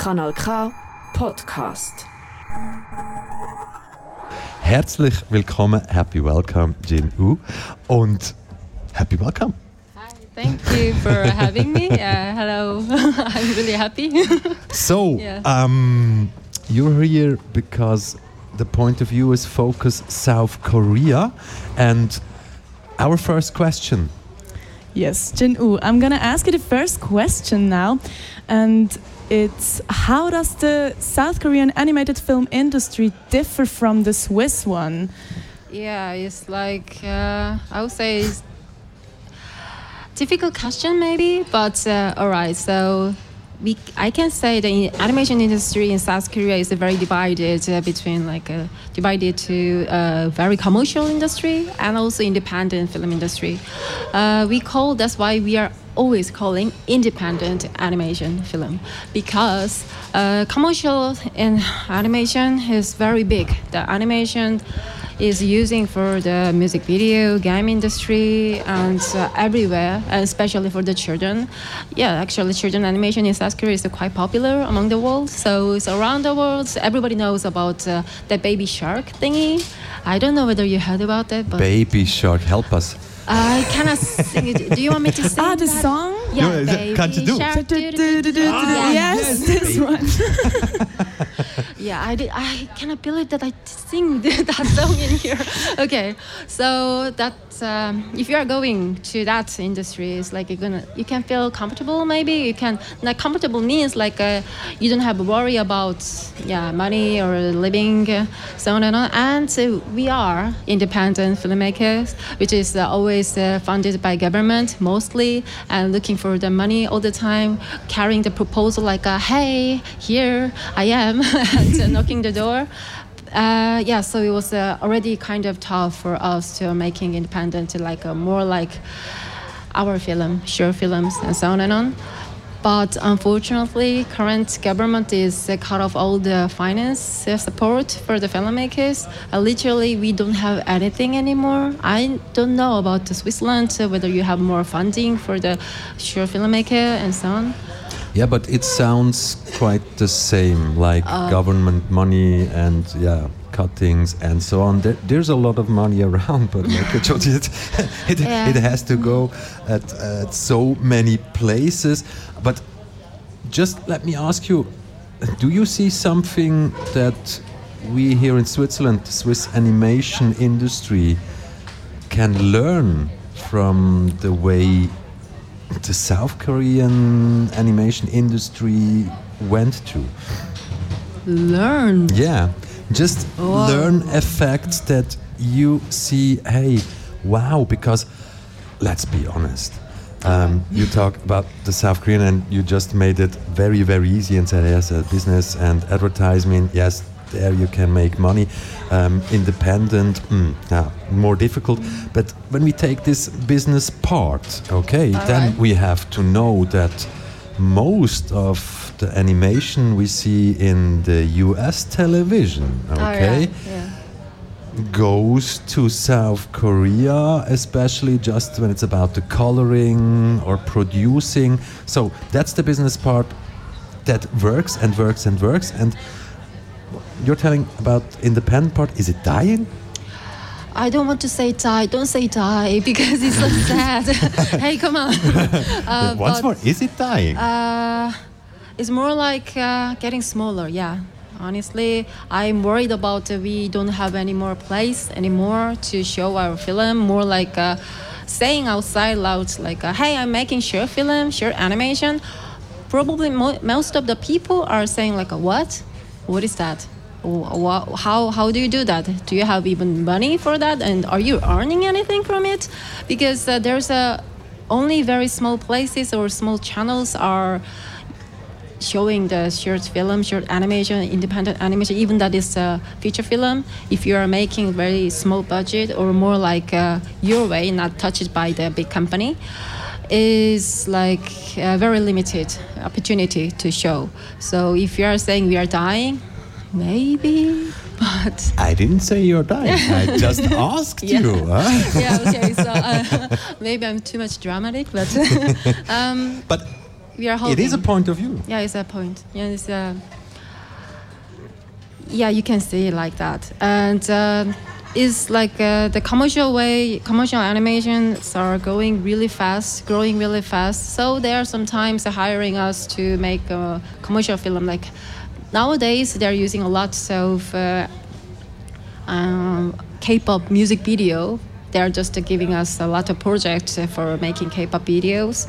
Kanal K Podcast. Herzlich willkommen, happy welcome, Jin Woo. Und happy welcome. Hi, thank you for having me. Uh, hello, I'm really happy. So, Yeah. um, you're here because the point of view is focus South Korea. And our first question Yes, Jin I'm gonna ask you the first question now, and it's how does the South Korean animated film industry differ from the Swiss one? yeah, it's like uh, I would say it's difficult question maybe, but uh, all right. So we, I can say the animation industry in South Korea is very divided uh, between like uh, divided to uh, very commercial industry and also independent film industry. Uh, we call that's why we are always calling independent animation film because uh, commercial in animation is very big. The animation is using for the music video, game industry, and uh, everywhere, especially for the children. Yeah, actually, children animation in South Korea is quite popular among the world. So it's around the world. Everybody knows about uh, the baby shark thingy. I don't know whether you heard about that, but Baby Shark, help us. I cannot sing it. Do you want me to sing Ah, the that? song? Yeah, No, is baby can't you do? shark. Yeah. yes, this one. Yeah, I did. I cannot believe that I sing that song in here. Okay, so that um, if you are going to that industry, it's like you're gonna you can feel comfortable. Maybe you can. Like comfortable means like uh, you don't have to worry about yeah money or living, so on and on. And we are independent filmmakers, which is uh, always funded by government mostly, and looking for the money all the time, carrying the proposal like, uh, hey, here I am, and knocking the door. Uh, yeah, so it was uh, already kind of tough for us to making independent, like uh, more like our film, sure films, and so on and on. But unfortunately, current government is uh, cut off all the finance uh, support for the filmmakers. Uh, literally, we don't have anything anymore. I don't know about Switzerland uh, whether you have more funding for the sure filmmaker and so on. Yeah, but it sounds quite the same, like Uh, government money and yeah, cuttings and so on. There, there's a lot of money around, but like it, it, Yeah. it has to go at, at so many places. But just let me ask you, do you see something that we here in Switzerland, the Swiss animation industry, can learn from the way the South Korean animation industry went to. Learn. Yeah, just Wow. learn effects that you see. Hey, wow! Because let's be honest. Um, you talk about the South Korean, and you just made it very, very easy and said, yes, uh, business and advertisement. Yes, there you can make money. Um, independent, mm, yeah, more difficult. But when we take this business part, okay, then Alright. we have to know that most of the animation we see in the US television, okay, Alright, yeah. goes to South Korea, especially just when it's about the coloring or producing. So that's the business part that works and works and works. And you're telling about independent part, is it dying? I don't want to say die. Don't say die because it's so sad. hey, come on. Uh, Once but, more, is it dying? Uh, it's more like uh, getting smaller. Yeah. Honestly, I'm worried about uh, we don't have any more place anymore to show our film. More like uh, saying outside loud, like, uh, "Hey, I'm making short film, short animation." Probably mo- most of the people are saying like, "What? What is that? How how do you do that? Do you have even money for that? And are you earning anything from it? Because uh, there's a only very small places or small channels are showing the short film, short animation, independent animation, even that is a feature film. If you are making very small budget or more like uh, your way, not touched by the big company, is like a very limited opportunity to show. So if you are saying we are dying, maybe, but I didn't say you're dying. I just asked Yeah. you. huh? yeah, okay. So uh, maybe I'm too much dramatic, but um, But we are holding. It is a point of view. Yeah, it's a point. Yeah, it's a. Yeah, you can see it like that, and uh, it's like uh, the commercial way. Commercial animations are going really fast, growing really fast. So they are sometimes hiring us to make a commercial film. Like nowadays, they're using a lot of uh, um, K-pop music video. They're just giving us a lot of projects for making K-pop videos.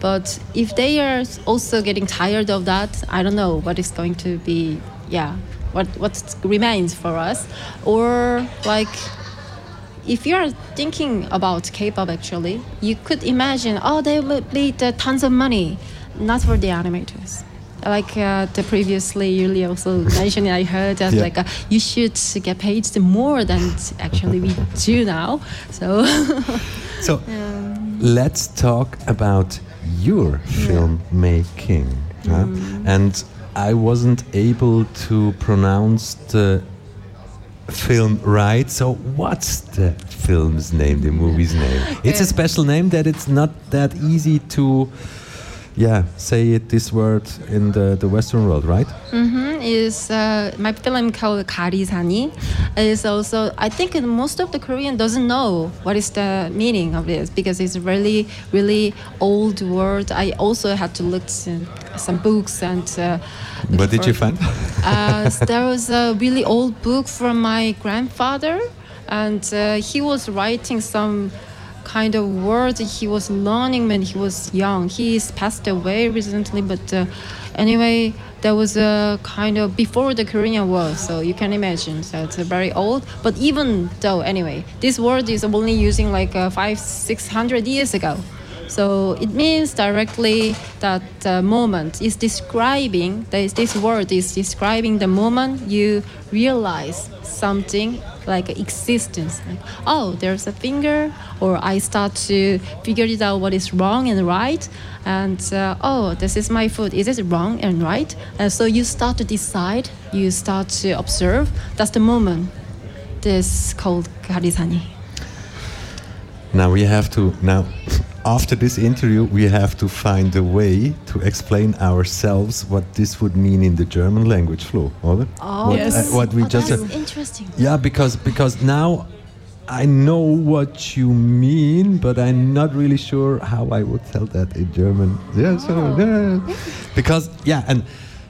But if they are also getting tired of that, I don't know what is going to be. Yeah, what what remains for us, or like. If you are thinking about K-pop, actually, you could imagine, oh, they will need uh, tons of money, not for the animators like uh, the previously you also mentioned i heard that Yeah. like uh, you should get paid more than actually we do now so So let's talk about your filmmaking. huh? And I wasn't able to pronounce the film right. So what's the film's name, the movie's name? It's a special name that it's not that easy to yeah, say it this word in the, the Western world, right? Mhm, is uh, my film called Garisani is also I think most of the Korean doesn't know what is the meaning of this because it's really really old word. I also had to look to some books and. Uh, What did you find? uh, there was a really old book from my grandfather, and uh, he was writing some kind of words he was learning when he was young. He's passed away recently, but uh, anyway, that was a kind of before the Korean War, so you can imagine. So it's very old. But even though, anyway, this word is only using like uh, five, six hundred years ago. So it means directly that the moment is describing, this, this word is describing the moment you realize something like existence. Like, oh, there's a finger, or I start to figure it out what is wrong and right. And uh, oh, this is my food. Is it wrong and right? And so you start to decide, you start to observe. That's the moment. This called Garisani. Now we have to now after this interview we have to find a way to explain ourselves what this would mean in the German language flow, oder? Oh, what, Yes. uh, what we oh, just that's said. interesting. Yeah, because because now I know what you mean, but I'm not really sure how I would tell that in German. Yeah, so Oh. yeah. because yeah, and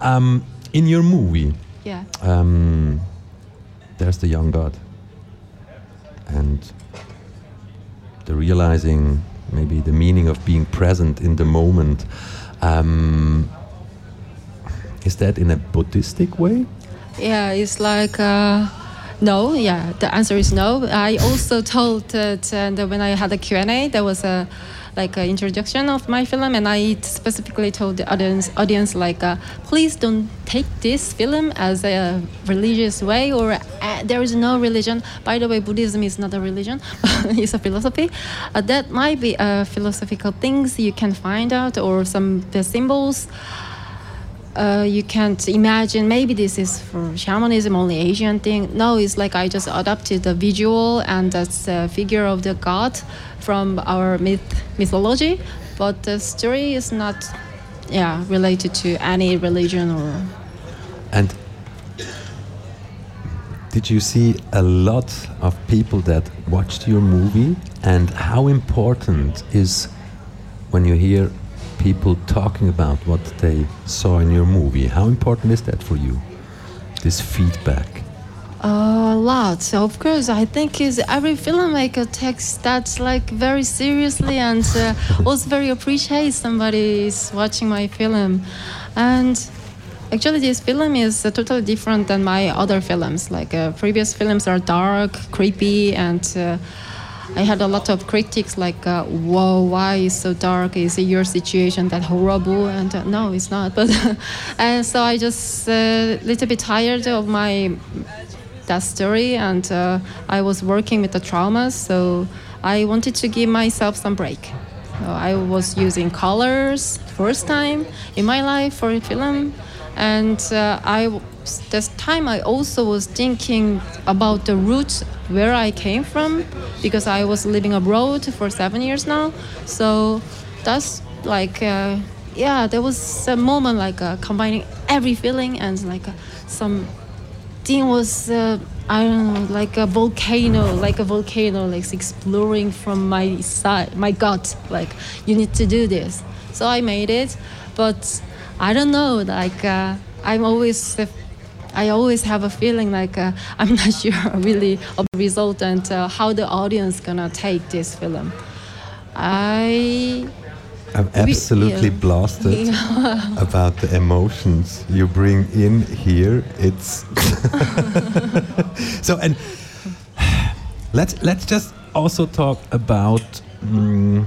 um, in your movie, Yeah. um, there's the young god, and the realizing maybe the meaning of being present in the moment. Um, is that in a Buddhistic way? Yeah, it's like uh, no. Yeah, the answer is no. I also told that uh, that when I had a Q&A, there was a like an introduction of my film, and I specifically told the audience, audience like, uh, please don't take this film as a religious way or uh, there is no religion. By the way, Buddhism is not a religion; it's a philosophy. Uh, that might be uh, philosophical things you can find out or some the symbols uh, you can't imagine maybe this is for shamanism only asian thing no it's like i just adopted the visual and that's the figure of the god from our myth mythology but the story is not yeah related to any religion or And did you see a lot of people that watched your movie? And how important is when you hear people talking about what they saw in your movie? How important is that for you? This feedback. A lot. So of course, I think is every filmmaker takes that like very seriously and uh, also very appreciate somebody is watching my film. And actually, this film is uh, totally different than my other films. Like uh, previous films are dark, creepy, and uh, I had a lot of critics like, uh, "Whoa, why is so dark? Is it your situation that horrible?" And uh, no, it's not. But and so I just a little bit tired of my that story, and uh, I was working with the traumas, so I wanted to give myself some break. I was using colors first time in my life for a film, and uh, I this time I also was thinking about the roots where I came from because I was living abroad for seven years now. So that's like uh, yeah, there was a moment like uh, combining every feeling and like uh, some thing was uh, I don't know like a volcano, like a volcano, like exploring from my side, my gut. Like you need to do this. So I made it, but I don't know. Like uh, I'm always. I always have a feeling like uh, I'm not sure really of the result and uh, how the audience gonna take this film. I I'm absolutely yeah. blasted about the emotions you bring in here. It's so, and let's let's just also talk about mm,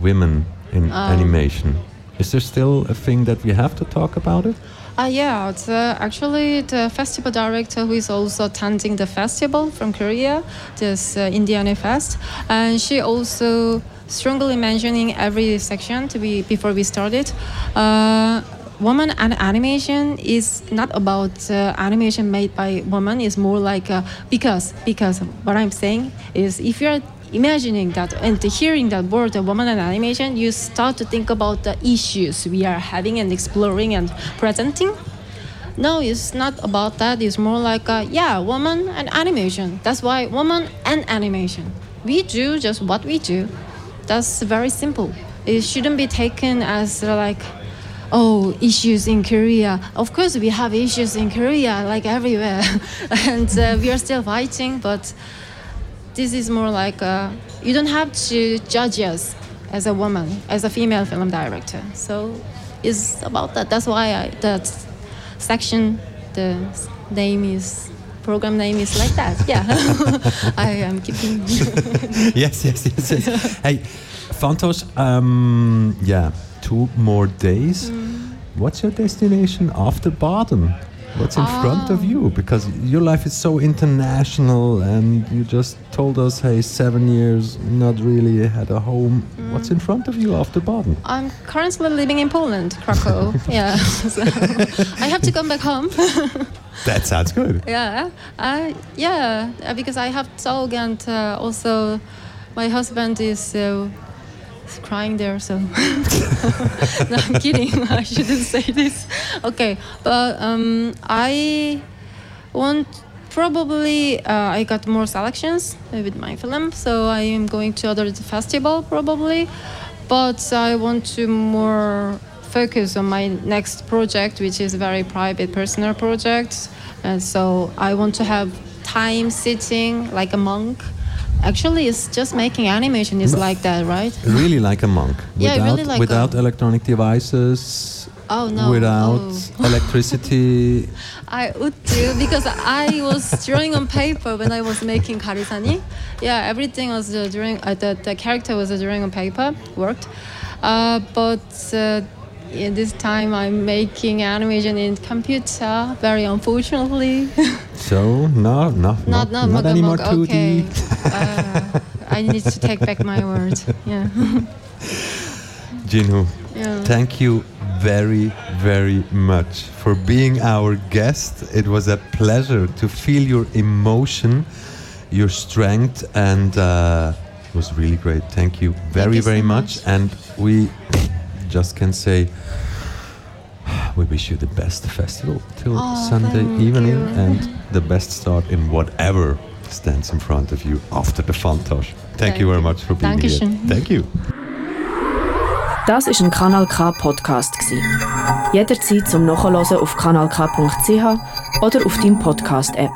women in animation. Is there still a thing that we have to talk about it? Uh, yeah, it's, uh, actually the festival director who is also attending the festival from Korea, this uh, Indie-AniFest, and she also strongly mentioning every section to be before we started. Uh, woman and animation is not about uh, animation made by woman. It's more like uh, because because what I'm saying is if you're imagining that and hearing that word woman and animation you start to think about the issues we are having and exploring and presenting. No it's not about that. It's more like uh, yeah woman and animation. That's why woman and animation. We do just what we do that's very simple it shouldn't be taken as like oh issues in korea of course we have issues in korea like everywhere and uh, we are still fighting but this is more like uh, you don't have to judge us as a woman, as a female film director. So it's about that. That's why I, that section, the name is program name is like that. Yeah, I am keeping. yes, yes, yes, yes. hey, Fantoche. Um, yeah, two more days. Mm. What's your destination after Baden? What's in front of you? Because your life is so international, and you just told us, hey, seven years, not really had a home. What's in front of you after Baden? I'm currently living in Poland, Krakow. yeah, so I have to come back home. That sounds good. yeah, I yeah, uh, because I have dog and uh, also my husband is. Uh, is crying there, so no, I'm kidding. I shouldn't say this. Okay, but um, I want probably uh, I got more selections with my film, so I am going to other festival probably, but I want to more focus on my next project, which is a very private, personal project, and so I want to have time sitting like a monk. Actually, it's just making animation is like that, right? Really like a monk. Yeah, without, really like without a- electronic devices. Oh no! Without oh. electricity. I would do because I was drawing on paper when I was making Garisani. Yeah, everything was uh, drawing. Uh, the the character was uh, drawing on paper, worked. Uh, but in this time, I'm making animation in computer. Very unfortunately, So no, no, not not, not, not anymore 2D. Okay, uh, I need to take back my words. Yeah. Jin Woo, yeah. thank you very, very much for being our guest. It was a pleasure to feel your emotion, your strength, and uh, it was really great. Thank you very, you so very much. much. And we just can say we wish you the best festival till Oh, Sunday evening you. and the best start in whatever stands in front of you after the Fantosh. Thank, Thank you very much for being Dankeschön. here. Thank you. Das ist ein Kanal K Podcast gsi. Jederzeit zum Nachhören auf kanalk.ch oder auf deinem Podcast App.